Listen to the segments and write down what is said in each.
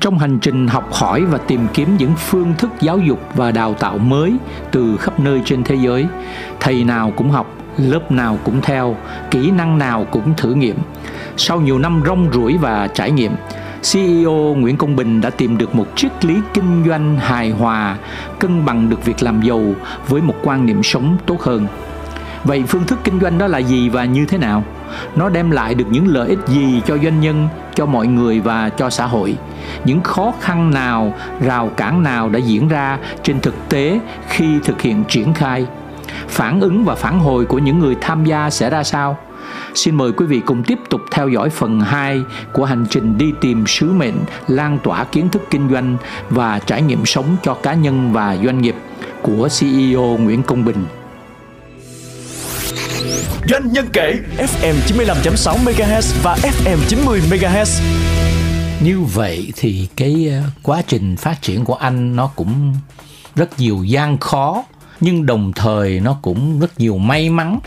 Trong hành trình học hỏi và tìm kiếm những phương thức giáo dục và đào tạo mới từ khắp nơi trên thế giới, thầy nào cũng học, lớp nào cũng theo, kỹ năng nào cũng thử nghiệm. Sau nhiều năm rong ruổi và trải nghiệm, CEO Nguyễn Công Bình đã tìm được một triết lý kinh doanh hài hòa, cân bằng được việc làm giàu với một quan niệm sống tốt hơn. Vậy phương thức kinh doanh đó là gì và như thế nào? Nó đem lại được những lợi ích gì cho doanh nhân, cho mọi người và cho xã hội? Những khó khăn nào, rào cản nào đã diễn ra trên thực tế khi thực hiện triển khai? Phản ứng và phản hồi của những người tham gia sẽ ra sao? Xin mời quý vị cùng tiếp tục theo dõi phần 2 của hành trình đi tìm sứ mệnh, lan tỏa kiến thức kinh doanh và trải nghiệm sống cho cá nhân và doanh nghiệp của CEO Nguyễn Công Bình. Doanh nhân kể. FM 95.6 MHz và FM 90 MHz. Như vậy thì cái ờ, quá trình phát triển của anh nó cũng rất nhiều gian khó, nhưng đồng thời nó cũng rất nhiều may mắn.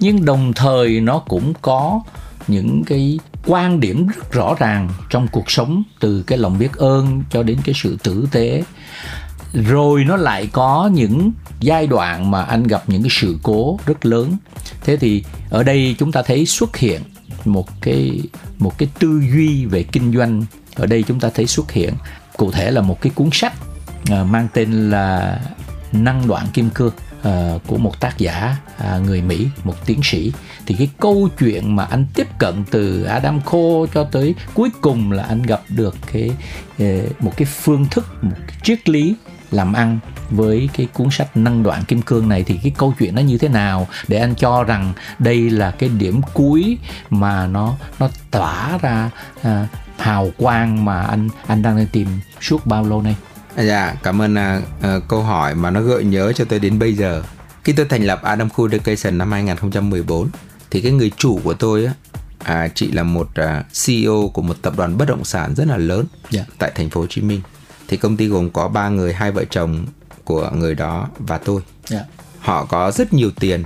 Nhưng đồng thời nó cũng có những cái quan điểm rất rõ ràng trong cuộc sống, từ cái lòng biết ơn cho đến cái sự tử tế rồi nó lại có những giai đoạn mà anh gặp những cái sự cố rất lớn. Thế thì ở đây chúng ta thấy xuất hiện một cái một cái tư duy về kinh doanh. Ở đây chúng ta thấy xuất hiện cụ thể là một cái cuốn sách à, mang tên là năng đoạn kim cương à, của một tác giả à, người Mỹ, một tiến sĩ. Thì cái câu chuyện mà anh tiếp cận từ Adam Khô cho tới cuối cùng là anh gặp được cái một cái phương thức, một cái triết lý làm ăn với cái cuốn sách năng đoạn kim cương này thì cái câu chuyện nó như thế nào để anh cho rằng đây là cái điểm cuối mà nó nó tỏa ra à, hào quang mà anh anh đang tìm suốt bao lâu nay Dạ, cảm ơn uh, câu hỏi mà nó gợi nhớ cho tôi đến bây giờ. Khi tôi thành lập Adam Khu Education năm 2014 thì cái người chủ của tôi á à, chị là một à, CEO của một tập đoàn bất động sản rất là lớn yeah. Dạ. tại thành phố Hồ Chí Minh. Thì công ty gồm có ba người, hai vợ chồng của người đó và tôi. Yeah. Dạ. Họ có rất nhiều tiền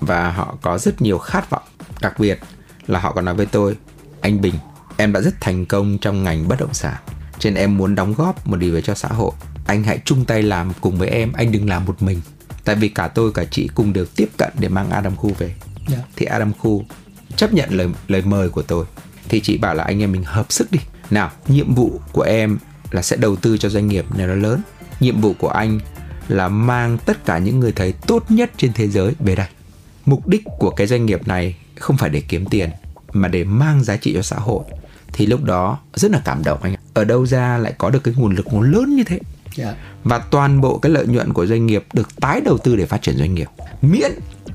và họ có rất nhiều khát vọng. Đặc biệt là họ còn nói với tôi, anh Bình, em đã rất thành công trong ngành bất động sản nên em muốn đóng góp một điều về cho xã hội anh hãy chung tay làm cùng với em anh đừng làm một mình tại vì cả tôi cả chị cùng được tiếp cận để mang Adam Khu về yeah. Dạ. thì Adam Khu chấp nhận lời lời mời của tôi thì chị bảo là anh em mình hợp sức đi nào nhiệm vụ của em là sẽ đầu tư cho doanh nghiệp này nó lớn. Nhiệm vụ của anh là mang tất cả những người thầy tốt nhất trên thế giới về đây. Mục đích của cái doanh nghiệp này không phải để kiếm tiền mà để mang giá trị cho xã hội. Thì lúc đó rất là cảm động anh ở đâu ra lại có được cái nguồn lực nguồn lớn như thế? Yeah. Dạ. và toàn bộ cái lợi nhuận của doanh nghiệp được tái đầu tư để phát triển doanh nghiệp. Miễn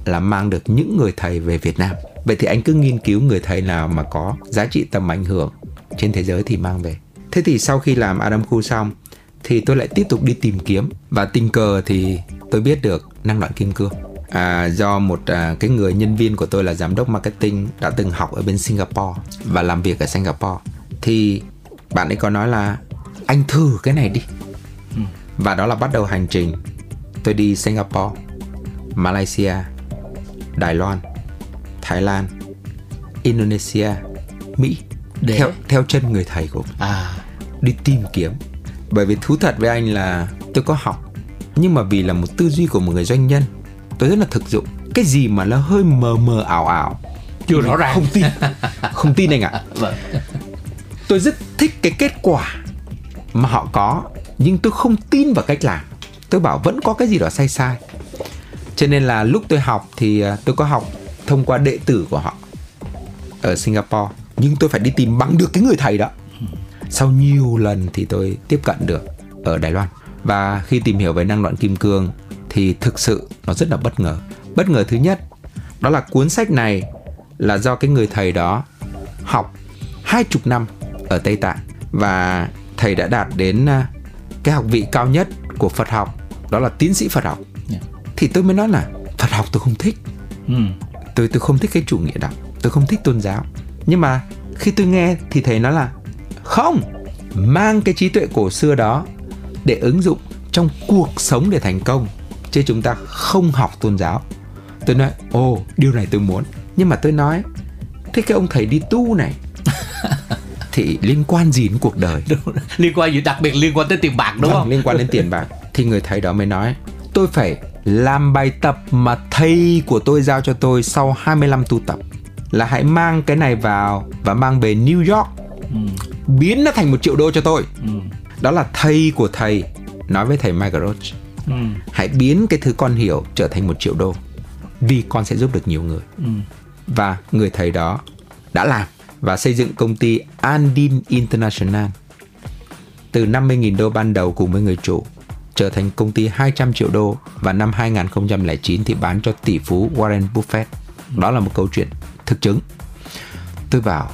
là mang được những người thầy về Việt Nam. Vậy thì anh cứ nghiên cứu người thầy nào mà có giá trị tầm ảnh hưởng trên thế giới thì mang về thế thì sau khi làm Adam Khu xong thì tôi lại tiếp tục đi tìm kiếm. Và tình cờ thì tôi biết được năng đoạn kim cương. À, do một à, cái người nhân viên của tôi là giám đốc marketing đã từng học ở bên Singapore và làm việc ở Singapore. Thì bạn ấy có nói là anh thử cái này đi. Ừ. và đó là bắt đầu hành trình. Tôi đi Singapore Malaysia Đài Loan Thái Lan Indonesia Mỹ. Để... theo theo chân người thầy của mình. À đi tìm kiếm. Bởi vì thú thật với anh là tôi có học nhưng mà vì là một tư duy của một người doanh nhân tôi rất là thực dụng. Cái gì mà nó hơi mờ mờ ảo ảo chưa rõ ràng. không tin. Không tin anh ạ. Vâng. tôi rất thích cái kết quả mà họ có nhưng tôi không tin vào cách làm. Tôi bảo vẫn có cái gì đó sai sai. Cho nên là lúc tôi học thì à, tôi có học thông qua đệ tử của họ ở Singapore nhưng tôi phải đi tìm bằng được cái người thầy đó sau nhiều lần thì tôi tiếp cận được ở Đài Loan. Và khi tìm hiểu về năng lượng kim cương thì thực sự nó rất là bất ngờ. Bất ngờ thứ nhất đó là cuốn sách này là do cái người thầy đó học hai chục năm ở Tây Tạng. Và thầy đã đạt đến à, cái học vị cao nhất của Phật học đó là tiến sĩ Phật học. Yeah. thì tôi mới nói là Phật học tôi không thích. Ừ. tôi tôi không thích cái chủ nghĩa đó. Tôi không thích tôn giáo. Nhưng mà khi tôi nghe thì thầy nói là không mang cái trí tuệ cổ xưa đó để ứng dụng trong cuộc sống để thành công chứ chúng ta không học tôn giáo. Tôi nói ồ điều này tôi muốn. Nhưng mà tôi nói thế cái ông thầy đi tu này thì liên quan gì đến cuộc đời? Đúng. liên quan gì? Đặc biệt liên quan tới tiền bạc đúng Vâng, không? liên quan đến tiền bạc. Thì người thầy đó mới nói tôi phải làm bài tập mà thầy của tôi giao cho tôi sau 25 tu tập. Là hãy mang cái này vào và mang về New York biến nó thành một triệu đô cho tôi ừ. đó là thầy của thầy nói với thầy Michael Roach Ừ. hãy biến cái thứ con hiểu trở thành một triệu đô vì con sẽ giúp được nhiều người Ừ. và người thầy đó đã làm và xây dựng công ty Andin International từ 50.000 đô ban đầu cùng với người chủ trở thành công ty 200 triệu đô và năm 2009 thì bán cho tỷ phú Warren Buffett. Đó là một câu chuyện thực chứng. Tôi bảo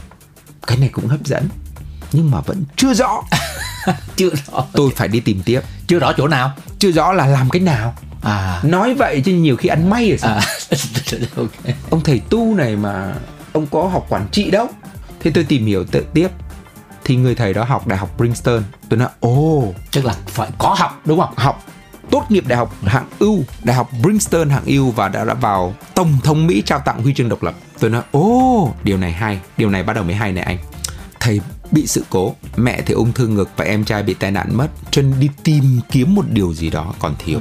cái này cũng hấp dẫn nhưng mà vẫn chưa rõ. chưa rõ. Tôi phải đi tìm tiếp. chưa rõ chỗ nào? Chưa rõ là làm cái nào. à. Nói vậy chứ nhiều khi ăn may rồi sao? à. Ok. Ông thầy tu này mà ông có học quản trị đâu. Thế tôi tìm hiểu tự tiếp. Thì người thầy đó học đại học Princeton. Tôi nói ồ. Tức là phải có học đúng không? Học tốt nghiệp đại học hạng ưu đại học Princeton hạng ưu và đã, đã vào tổng thống Mỹ trao tặng huy chương độc lập. Tôi nói ồ điều này hay. Điều này bắt đầu mới hay này anh. Thầy bị sự cố. Mẹ thì ung thư ngực và em trai bị tai nạn mất. Cho nên đi tìm kiếm một điều gì đó còn thiếu.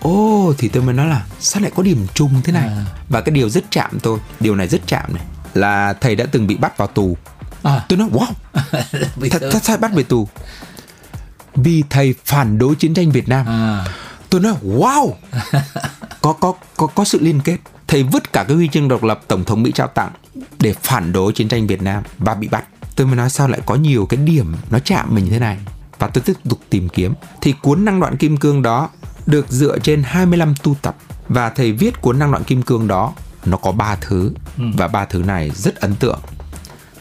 Ồ thì tôi mới nói là sao lại có điểm trùng thế này? À. và cái điều rất chạm tôi điều này rất chạm này là thầy đã từng bị bắt vào tù. À. Tôi nói wow. Thật, thật sao bắt về tù? Vì thầy phản đối chiến tranh Việt Nam. À. Tôi nói wow. Có có có có sự liên kết. Thầy vứt cả cái huy chương độc lập tổng thống Mỹ trao tặng để phản đối chiến tranh Việt Nam và bị bắt tôi mới nói sao lại có nhiều cái điểm nó chạm mình thế này. Và tôi tiếp tục tìm kiếm. Thì cuốn năng đoạn kim cương đó được dựa trên 25 tu tập. Và thầy viết cuốn năng đoạn kim cương đó nó có ba thứ. Và ba thứ này rất ấn tượng.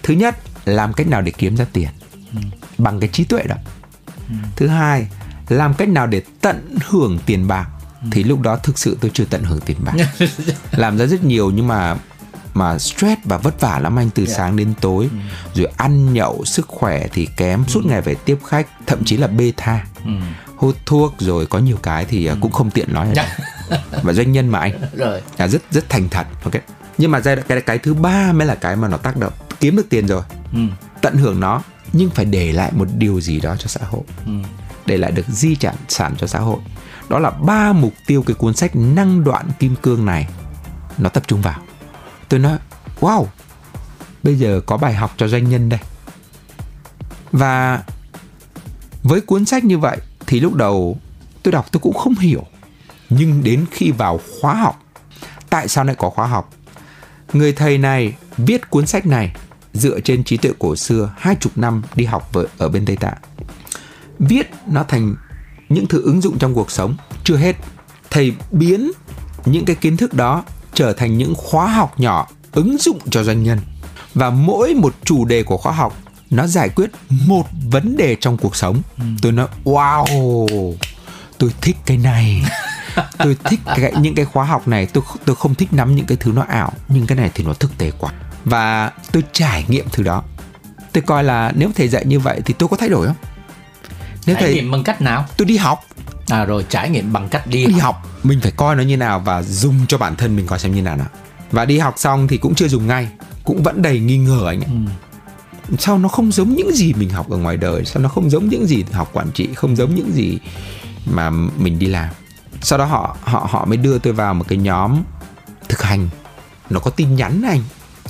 Thứ nhất làm cách nào để kiếm ra tiền? Bằng cái trí tuệ đó. Thứ hai làm cách nào để tận hưởng tiền bạc? Thì lúc đó thực sự tôi chưa tận hưởng tiền bạc. Làm ra rất nhiều nhưng mà mà stress và vất vả lắm anh từ sáng đến tối. Rồi ăn nhậu sức khỏe thì kém suốt ngày phải tiếp khách thậm chí là bê tha. Hút thuốc rồi có nhiều cái thì à, cũng không tiện nói. Đây. và doanh nhân mà anh. Rồi. Là rất rất thành thật. Ok. Nhưng mà giai đoạn cái cái thứ ba mới là cái mà nó tác động. Kiếm được tiền rồi. Ừ. tận hưởng nó nhưng phải để lại một điều gì đó cho xã hội. Ừ. để lại được di sản sản cho xã hội. Đó là ba mục tiêu cái cuốn sách năng đoạn kim cương này nó tập trung vào tôi nói wow bây giờ có bài học cho doanh nhân đây. Và với cuốn sách như vậy thì lúc đầu tôi đọc tôi cũng không hiểu. Nhưng đến khi vào khóa học tại sao lại có khóa học? Người thầy này viết cuốn sách này dựa trên trí tuệ cổ xưa hai chục năm đi học với, ở bên Tây Tạng viết nó thành những thứ ứng dụng trong cuộc sống. Chưa hết thầy biến những cái kiến thức đó trở thành những khóa học nhỏ ứng dụng cho doanh nhân. Và mỗi một chủ đề của khóa học nó giải quyết một vấn đề trong cuộc sống. Tôi nói wow tôi thích cái này. Tôi thích cái, những cái khóa học này. Tôi tôi không thích nắm những cái thứ nó ảo nhưng cái này thì nó thực tế quá. Và tôi trải nghiệm thứ đó. Tôi coi là nếu thầy dạy như vậy thì tôi có thay đổi không? Nếu trải thầy nghiệm bằng cách nào? Tôi đi học à rồi trải nghiệm bằng cách đi đi học mình phải coi nó như nào và dùng cho bản thân mình coi xem như nào nào. Và đi học xong thì cũng chưa dùng ngay cũng vẫn đầy nghi ngờ anh ạ. Ừ. sao nó không giống những gì mình học ở ngoài đời? Sao nó không giống những gì học quản trị? Không giống những gì mà mình đi làm? Sau đó họ họ họ mới đưa tôi vào một cái nhóm thực hành. Nó có tin nhắn anh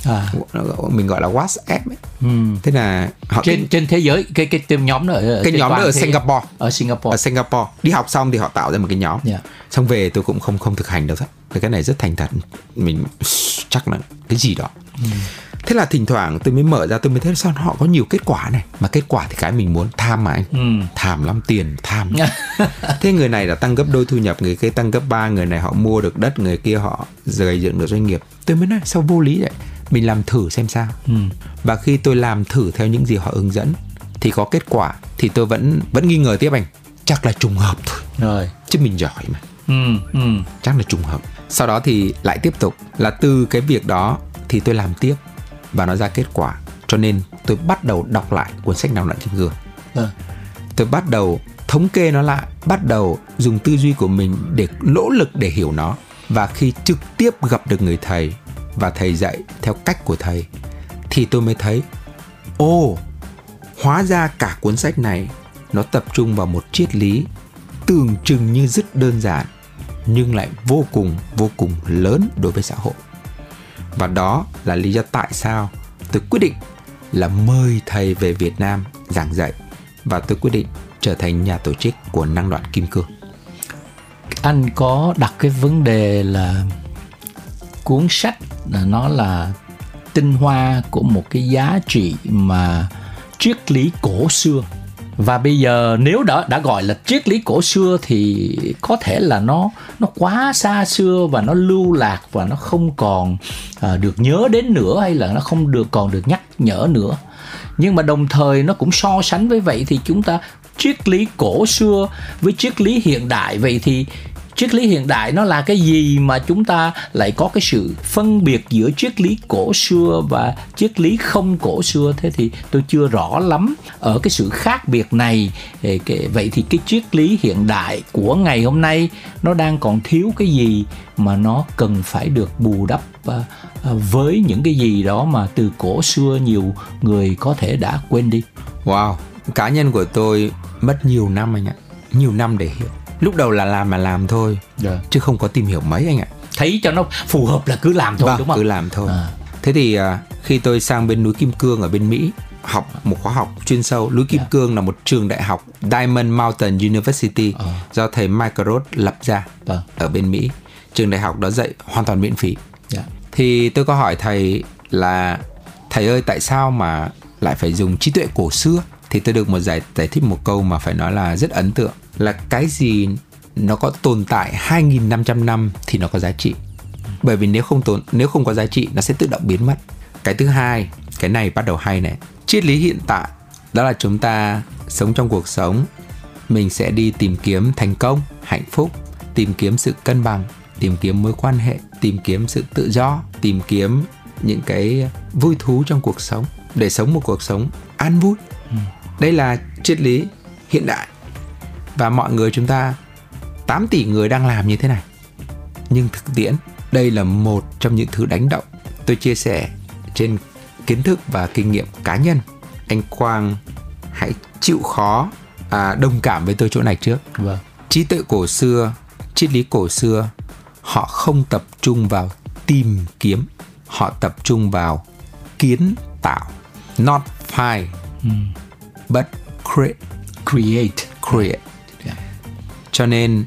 à. Mình gọi là WhatsApp ấy. ừ. thế là họ trên trên thế giới cái cái team nhóm đó ở cái nhóm đó ở thế- Singapore. Ở Singapore. Ở Singapore. Đi học xong thì họ tạo ra một cái nhóm. Dạ. xong về tôi cũng không không thực hành đâu thôi cái cái này rất thành thật. Mình chắc là cái gì đó. Thế là thỉnh thoảng tôi mới mở ra tôi mới thấy sao họ có nhiều kết quả này. Mà kết quả thì cái mình muốn tham mà anh. Ừ. tham lắm tiền tham. Thế người này là tăng gấp đôi thu nhập người kia tăng gấp ba người này họ mua được đất người kia họ gây dựng được doanh nghiệp. Tôi mới nói sao vô lý vậy mình làm thử xem sao. Ừ. và khi tôi làm thử theo những gì họ hướng dẫn thì có kết quả thì tôi vẫn vẫn nghi ngờ tiếp anh. Chắc là trùng hợp thôi. Rồi. Chứ mình giỏi mà. Ừ, ừ. chắc là trùng hợp. Sau đó thì lại tiếp tục. Là từ cái việc đó thì tôi làm tiếp. Và nó ra kết quả. Cho nên tôi bắt đầu đọc lại cuốn sách nào đoạn kim cương Vâng. tôi bắt đầu thống kê nó lại bắt đầu dùng tư duy của mình để nỗ lực để hiểu nó. Và khi trực tiếp gặp được người thầy và thầy dạy theo cách của thầy, thì tôi mới thấy, ô, hóa ra cả cuốn sách này nó tập trung vào một triết lý tưởng chừng như rất đơn giản, nhưng lại vô cùng vô cùng lớn đối với xã hội. Và đó là lý do tại sao tôi quyết định là mời thầy về Việt Nam giảng dạy và tôi quyết định trở thành nhà tổ chức của năng đoạn kim cương. Anh có đặt cái vấn đề là cuốn sách nó là tinh hoa của một cái giá trị mà triết lý cổ xưa. Và bây giờ nếu đã đã gọi là triết lý cổ xưa thì có thể là nó nó quá xa xưa và nó lưu lạc và nó không còn à, được nhớ đến nữa hay là nó không được còn được nhắc nhở nữa. Nhưng mà đồng thời nó cũng so sánh với vậy thì chúng ta triết lý cổ xưa với triết lý hiện đại. Vậy thì triết lý hiện đại nó là cái gì mà chúng ta lại có cái sự phân biệt giữa triết lý cổ xưa và triết lý không cổ xưa? Thế thì tôi chưa rõ lắm ở cái sự khác biệt này. Vậy thì cái triết lý hiện đại của ngày hôm nay nó đang còn thiếu cái gì mà nó cần phải được bù đắp à, à, với những cái gì đó mà từ cổ xưa nhiều người có thể đã quên đi? Wow, cá nhân của tôi mất nhiều năm anh ạ. Nhiều năm để hiểu. Lúc đầu là làm mà làm thôi Dạ. Chứ không có tìm hiểu mấy anh ạ. Thấy cho nó phù hợp là cứ làm thôi Vâng, đúng không? cứ làm thôi. À. Thế thì à, khi tôi sang bên núi Kim Cương ở bên Mỹ học một khóa học chuyên sâu. Núi Kim Cương là một trường đại học Diamond Mountain University do thầy Michael Roth lập ra Vâng. ở bên Mỹ. Trường đại học đó dạy hoàn toàn miễn phí. Dạ. thì tôi có hỏi thầy là thầy ơi tại sao mà lại phải dùng trí tuệ cổ xưa thì tôi được một giải giải thích một câu mà phải nói là rất ấn tượng. Là cái gì nó có tồn tại 2.500 năm thì nó có giá trị. Bởi vì nếu không tồn, nếu không có giá trị, nó sẽ tự động biến mất. Cái thứ hai, cái này bắt đầu hay này. Triết lý hiện tại, đó là chúng ta sống trong cuộc sống. Mình sẽ đi tìm kiếm thành công, hạnh phúc, tìm kiếm sự cân bằng, tìm kiếm mối quan hệ, tìm kiếm sự tự do, tìm kiếm những cái vui thú trong cuộc sống. Để sống một cuộc sống an vui đây là triết lý hiện đại. Và mọi người chúng ta 8 tỷ người đang làm như thế này. Nhưng thực tiễn đây là một trong những thứ đánh động. Tôi chia sẻ trên kiến thức và kinh nghiệm cá nhân. Anh quang hãy chịu khó à, đồng cảm với tôi chỗ này trước. Vâng. trí tuệ cổ xưa triết lý cổ xưa họ không tập trung vào tìm kiếm. Họ tập trung vào kiến tạo not find but create Create. create cho nên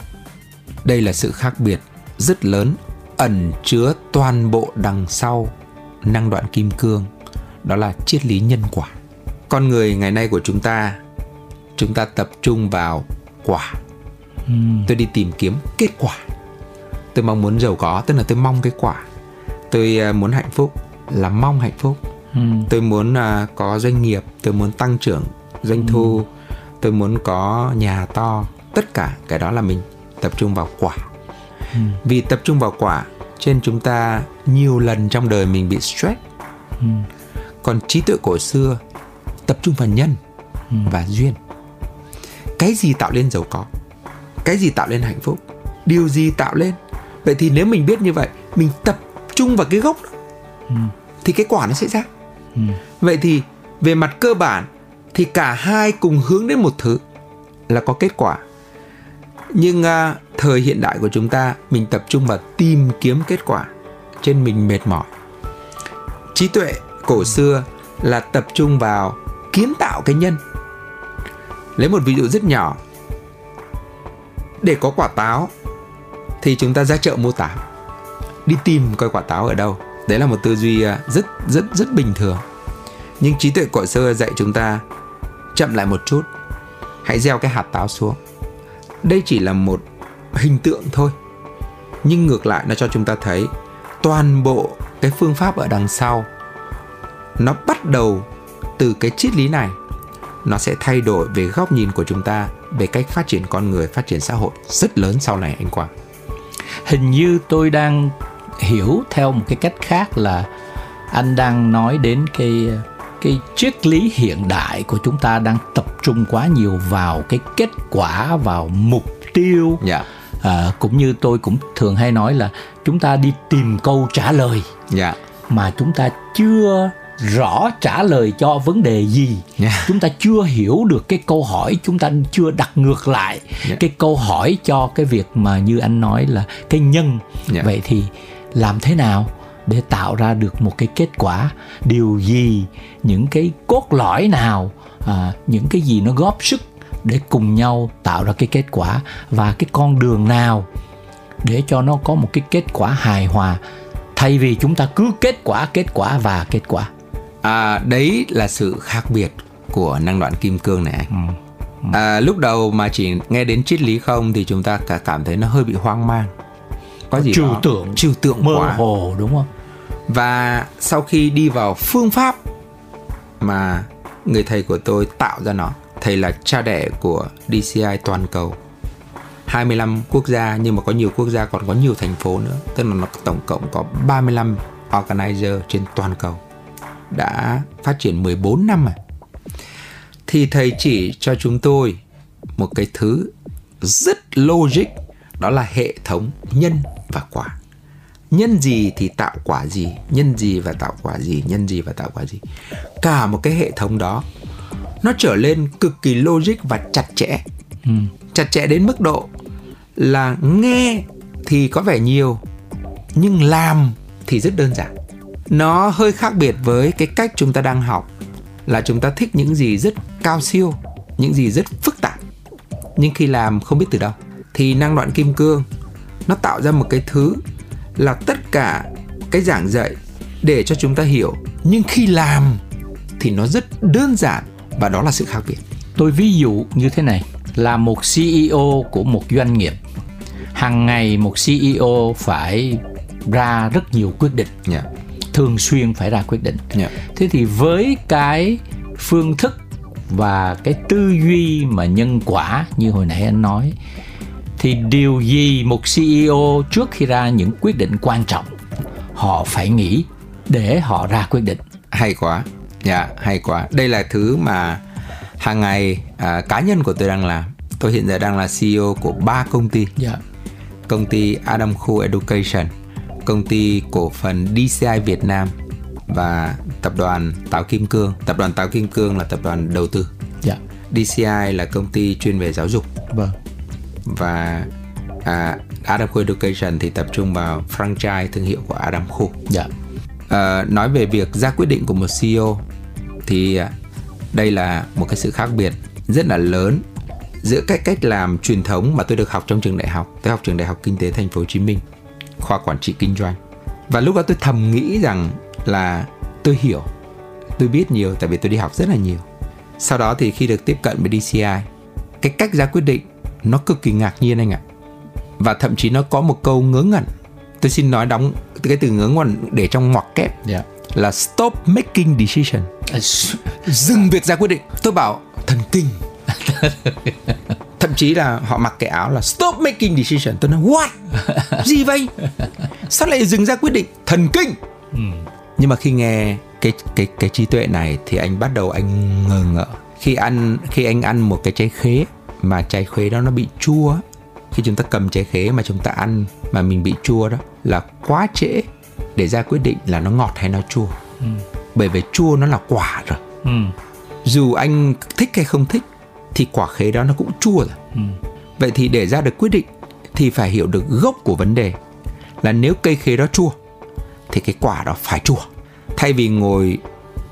đây là sự khác biệt rất lớn ẩn chứa toàn bộ đằng sau năng đoạn kim cương đó là triết lý nhân quả. Con người ngày nay của chúng ta chúng ta tập trung vào quả. Tôi đi tìm kiếm kết quả. Tôi mong muốn giàu có tức là tôi mong cái quả. Tôi à, muốn hạnh phúc là mong hạnh phúc. Tôi muốn à, có doanh nghiệp tôi muốn tăng trưởng doanh thu tôi muốn có nhà to tất cả cái đó là mình tập trung vào quả. Vì tập trung vào quả trên chúng ta nhiều lần trong đời mình bị stress. Còn trí tuệ cổ xưa tập trung vào nhân và duyên. Cái gì tạo lên giàu có? Cái gì tạo lên hạnh phúc? Điều gì tạo lên? Vậy thì nếu mình biết như vậy mình tập trung vào cái gốc đó thì cái quả nó sẽ ra. Vậy thì về mặt cơ bản thì cả hai cùng hướng đến một thứ là có kết quả. Nhưng à, thời hiện đại của chúng ta mình tập trung vào tìm kiếm kết quả trên mình mệt mỏi. Trí tuệ cổ xưa là tập trung vào kiến tạo cái nhân. Lấy một ví dụ rất nhỏ. Để có quả táo thì chúng ta ra chợ mua táo. Đi tìm coi quả táo ở đâu. Đấy là một tư duy à, rất rất rất bình thường. Nhưng trí tuệ cổ xưa dạy chúng ta chậm lại một chút. Hãy gieo cái hạt táo xuống. Đây chỉ là một hình tượng thôi, nhưng ngược lại nó cho chúng ta thấy toàn bộ cái phương pháp ở đằng sau nó bắt đầu từ cái triết lý này. Nó sẽ thay đổi về góc nhìn của chúng ta về cách phát triển con người, phát triển xã hội rất lớn sau này, anh quang. Hình như tôi đang hiểu theo một cái cách khác là anh đang nói đến cái cái triết lý hiện đại của chúng ta đang tập trung quá nhiều vào cái kết quả vào mục tiêu. Dạ. À, cũng như tôi cũng thường hay nói là chúng ta đi tìm câu trả lời. Dạ. Mà chúng ta chưa rõ trả lời cho vấn đề gì. Yeah. chúng ta chưa hiểu được cái câu hỏi chúng ta chưa đặt ngược lại Yeah. cái câu hỏi cho cái việc mà như anh nói là cái nhân. Yeah. vậy thì làm thế nào để tạo ra được một cái kết quả điều gì những cái cốt lõi nào à, những cái gì nó góp sức để cùng nhau tạo ra cái kết quả và cái con đường nào để cho nó có một cái kết quả hài hòa thay vì chúng ta cứ kết quả kết quả và kết quả À, đấy là sự khác biệt của năng đoạn kim cương này anh. Ừ. À, lúc đầu mà chỉ nghe đến triết lý không thì chúng ta cả cảm thấy nó hơi bị hoang mang. Có gì trừu tượng trừu tượng mơ quá. hồ đúng không và sau khi đi vào phương pháp mà người thầy của tôi tạo ra nó, thầy là cha đẻ của DCI toàn cầu. 25 quốc gia nhưng mà có nhiều quốc gia còn có nhiều thành phố nữa, tức là nó tổng cộng có 35 organizer trên toàn cầu đã phát triển 14 năm rồi. Thì thầy chỉ cho chúng tôi một cái thứ rất logic đó là hệ thống nhân và quả. Nhân gì thì tạo quả gì, nhân gì và tạo quả gì, nhân gì và tạo quả gì. Cả một cái hệ thống đó nó trở lên cực kỳ logic và chặt chẽ. Chặt chẽ đến mức độ là nghe thì có vẻ nhiều nhưng làm thì rất đơn giản nó hơi khác biệt với cái cách chúng ta đang học là chúng ta thích những gì rất cao siêu những gì rất phức tạp nhưng khi làm không biết từ đâu thì năng đoạn kim cương nó tạo ra một cái thứ là tất cả cái giảng dạy để cho chúng ta hiểu nhưng khi làm thì nó rất đơn giản và đó là sự khác biệt tôi ví dụ như thế này là một CEO của một doanh nghiệp hàng ngày một CEO phải ra rất nhiều quyết định yeah. thường xuyên phải ra quyết định Yeah. thế thì với cái phương thức và cái tư duy mà nhân quả như hồi nãy anh nói thì điều gì một CEO trước khi ra những quyết định quan trọng? Họ phải nghĩ để họ ra quyết định. Hay quá. Dạ hay quá. Đây là thứ mà hàng ngày à, cá nhân của tôi đang làm. Tôi hiện giờ đang là CEO của ba công ty. Dạ. Công ty Adam Khu Education công ty cổ phần DCI Việt Nam và tập đoàn Táo Kim Cương. Tập đoàn Táo Kim Cương là tập đoàn đầu tư. Dạ. DCI là công ty chuyên về giáo dục. Vâng và à, Adam Khu Education thì tập trung vào franchise thương hiệu của Adam Khu dạ. Ờ, nói về việc ra quyết định của một CEO thì à, đây là một cái sự khác biệt rất là lớn giữa cách cách làm truyền thống mà tôi được học trong trường đại học. Tôi học trường đại học kinh tế thành phố Hồ Chí Minh khoa quản trị kinh doanh. Và lúc đó tôi thầm nghĩ rằng là tôi hiểu tôi biết nhiều tại vì tôi đi học rất là nhiều. Sau đó thì khi được tiếp cận với DCI cái cách ra quyết định nó cực kỳ ngạc nhiên anh ạ. Và thậm chí nó có một câu ngớ ngẩn. Tôi xin nói đóng cái từ ngớ ngẩn để trong ngoặc kép. Dạ. Là stop making decision. Dừng việc ra quyết định. Tôi bảo thần kinh. Thậm chí là họ mặc cái áo là stop making decision. Tôi nói what? Gì vậy? Sao lại dừng ra quyết định? Thần kinh. Nhưng mà khi nghe cái cái cái trí tuệ này thì anh bắt đầu anh ngờ ngợ. Khi ăn khi anh ăn một cái trái khế mà trái khế đó nó bị chua khi chúng ta cầm trái khế mà chúng ta ăn mà mình bị chua đó là quá trễ để ra quyết định là nó ngọt hay nó chua. Bởi vì chua nó là quả rồi. Ừ. dù anh thích hay không thích thì quả khế đó nó cũng chua rồi. Ừ. vậy thì để ra được quyết định thì phải hiểu được gốc của vấn đề là nếu cây khế đó chua thì cái quả đó phải chua. Thay vì ngồi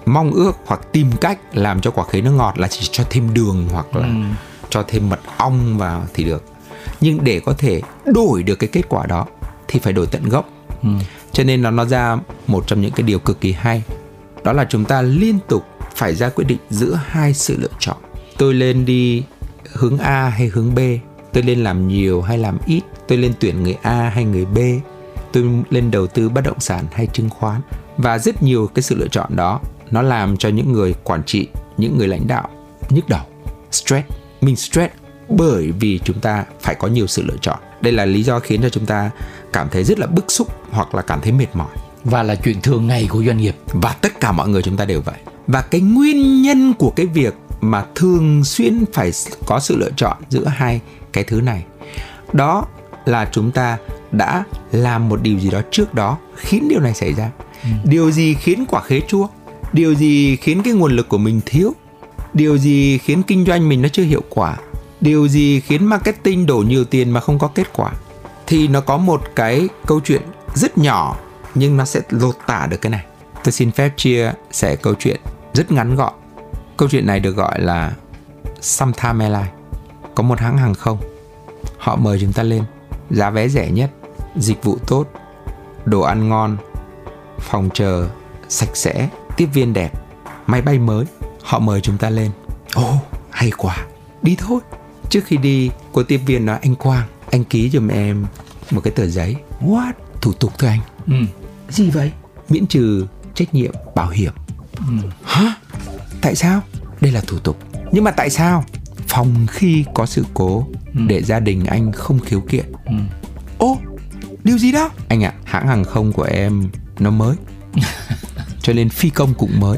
mong ước hoặc tìm cách làm cho quả khế nó ngọt là chỉ cho thêm đường hoặc là cho thêm mật ong vào thì được. Nhưng để có thể đổi được cái kết quả đó thì phải đổi tận gốc. Cho nên nó nó ra một trong những cái điều cực kỳ hay. Đó là chúng ta liên tục phải ra quyết định giữa hai sự lựa chọn. Tôi lên đi hướng A hay hướng B tôi lên làm nhiều hay làm ít tôi lên tuyển người A hay người B tôi lên đầu tư bất động sản hay chứng khoán. Và rất nhiều cái sự lựa chọn đó nó làm cho những người quản trị những người lãnh đạo nhức đầu stress mình stress bởi vì chúng ta phải có nhiều sự lựa chọn. Đây là lý do khiến cho chúng ta cảm thấy rất là bức xúc hoặc là cảm thấy mệt mỏi. Và là chuyện thường ngày của doanh nghiệp. Và tất cả mọi người chúng ta đều vậy. Và cái nguyên nhân của cái việc mà thường xuyên phải có sự lựa chọn giữa hai cái thứ này đó là chúng ta đã làm một điều gì đó trước đó khiến điều này xảy ra. Ừ. điều gì khiến quả khế chua điều gì khiến cái nguồn lực của mình thiếu điều gì khiến kinh doanh mình nó chưa hiệu quả? Điều gì khiến marketing đổ nhiều tiền mà không có kết quả? Thì nó có một cái câu chuyện rất nhỏ, nhưng nó sẽ lột tả được cái này. Tôi xin phép chia sẻ câu chuyện rất ngắn gọn. Câu chuyện này được gọi là Sometime Airlines có một hãng hàng không. Họ mời chúng ta lên. Giá vé rẻ nhất, dịch vụ tốt, đồ ăn ngon, phòng chờ sạch sẽ, tiếp viên đẹp, máy bay mới họ mời chúng ta lên. Ồ oh, hay quá. Đi thôi. Trước khi đi cô tiếp viên nói anh quang anh ký giùm em một cái tờ giấy. What? Thủ tục thôi anh. Ừ. gì vậy? Miễn trừ trách nhiệm bảo hiểm. Ừ. hả? Tại sao? Đây là thủ tục. Nhưng mà tại sao? Phòng khi có sự cố ừ. để gia đình anh không khiếu kiện. Ừ. ô điều gì đó? Anh ạ à, hãng hàng không của em nó mới. Cho nên phi công cũng mới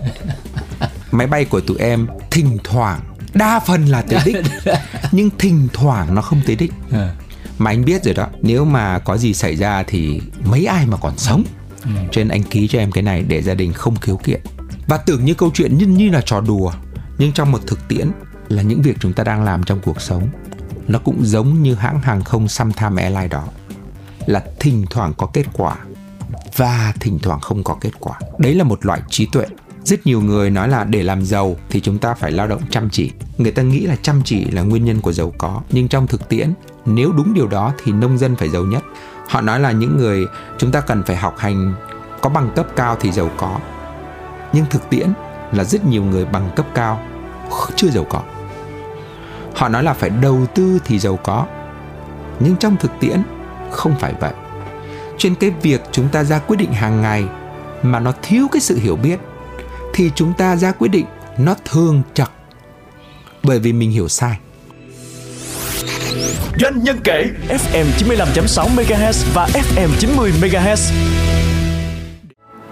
máy bay của tụi em thỉnh thoảng đa phần là tới đích. Nhưng thỉnh thoảng nó không tới đích. À. mà anh biết rồi đó nếu mà có gì xảy ra thì mấy ai mà còn sống. Ừ. cho nên anh ký cho em cái này để gia đình không khiếu kiện. Và tưởng như câu chuyện như như là trò đùa nhưng trong một thực tiễn là những việc chúng ta đang làm trong cuộc sống nó cũng giống như hãng hàng không Sometime Airlines đó là thỉnh thoảng có kết quả và thỉnh thoảng không có kết quả. Đấy là một loại trí tuệ rất nhiều người nói là để làm giàu thì chúng ta phải lao động chăm chỉ. Người ta nghĩ là chăm chỉ là nguyên nhân của giàu có, nhưng trong thực tiễn, nếu đúng điều đó thì nông dân phải giàu nhất. Họ nói là những người chúng ta cần phải học hành có bằng cấp cao thì giàu có. Nhưng thực tiễn là rất nhiều người bằng cấp cao chưa giàu có. Họ nói là phải đầu tư thì giàu có, nhưng trong thực tiễn không phải vậy. Trên cái việc chúng ta ra quyết định hàng ngày mà nó thiếu cái sự hiểu biết thì chúng ta ra quyết định nó thường chặt bởi vì mình hiểu sai Doanh nhân kể FM 95.6 MHz và FM 90 MHz.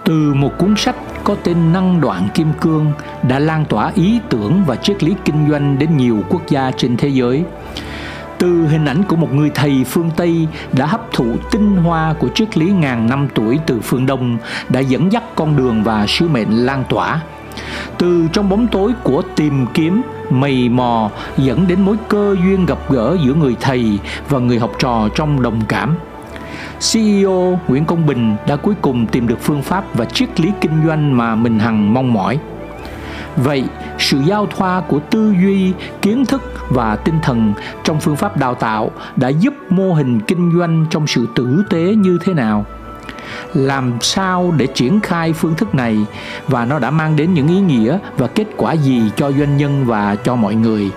Từ một cuốn sách có tên Năng đoạn kim cương đã lan tỏa ý tưởng và triết lý kinh doanh đến nhiều quốc gia trên thế giới. Từ hình ảnh của một người thầy phương Tây đã hấp thụ tinh hoa của triết lý ngàn năm tuổi từ phương Đông đã dẫn dắt con đường và sứ mệnh lan tỏa. Từ trong bóng tối của tìm kiếm, mầy mò dẫn đến mối cơ duyên gặp gỡ giữa người thầy và người học trò trong đồng cảm – CEO Nguyễn Công Bình đã cuối cùng tìm được phương pháp và triết lý kinh doanh mà mình hằng mong mỏi. Vậy, sự giao thoa của tư duy, kiến thức và tinh thần trong phương pháp đào tạo đã giúp mô hình kinh doanh trong sự tử tế như thế nào? Làm sao để triển khai phương thức này và nó đã mang đến những ý nghĩa và kết quả gì cho doanh nhân và cho mọi người?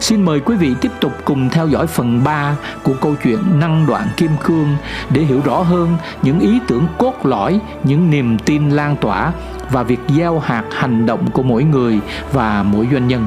Xin mời quý vị tiếp tục cùng theo dõi phần 3 của câu chuyện Năng đoạn kim cương để hiểu rõ hơn những ý tưởng cốt lõi, những niềm tin lan tỏa và việc gieo hạt hành động của mỗi người và mỗi doanh nhân.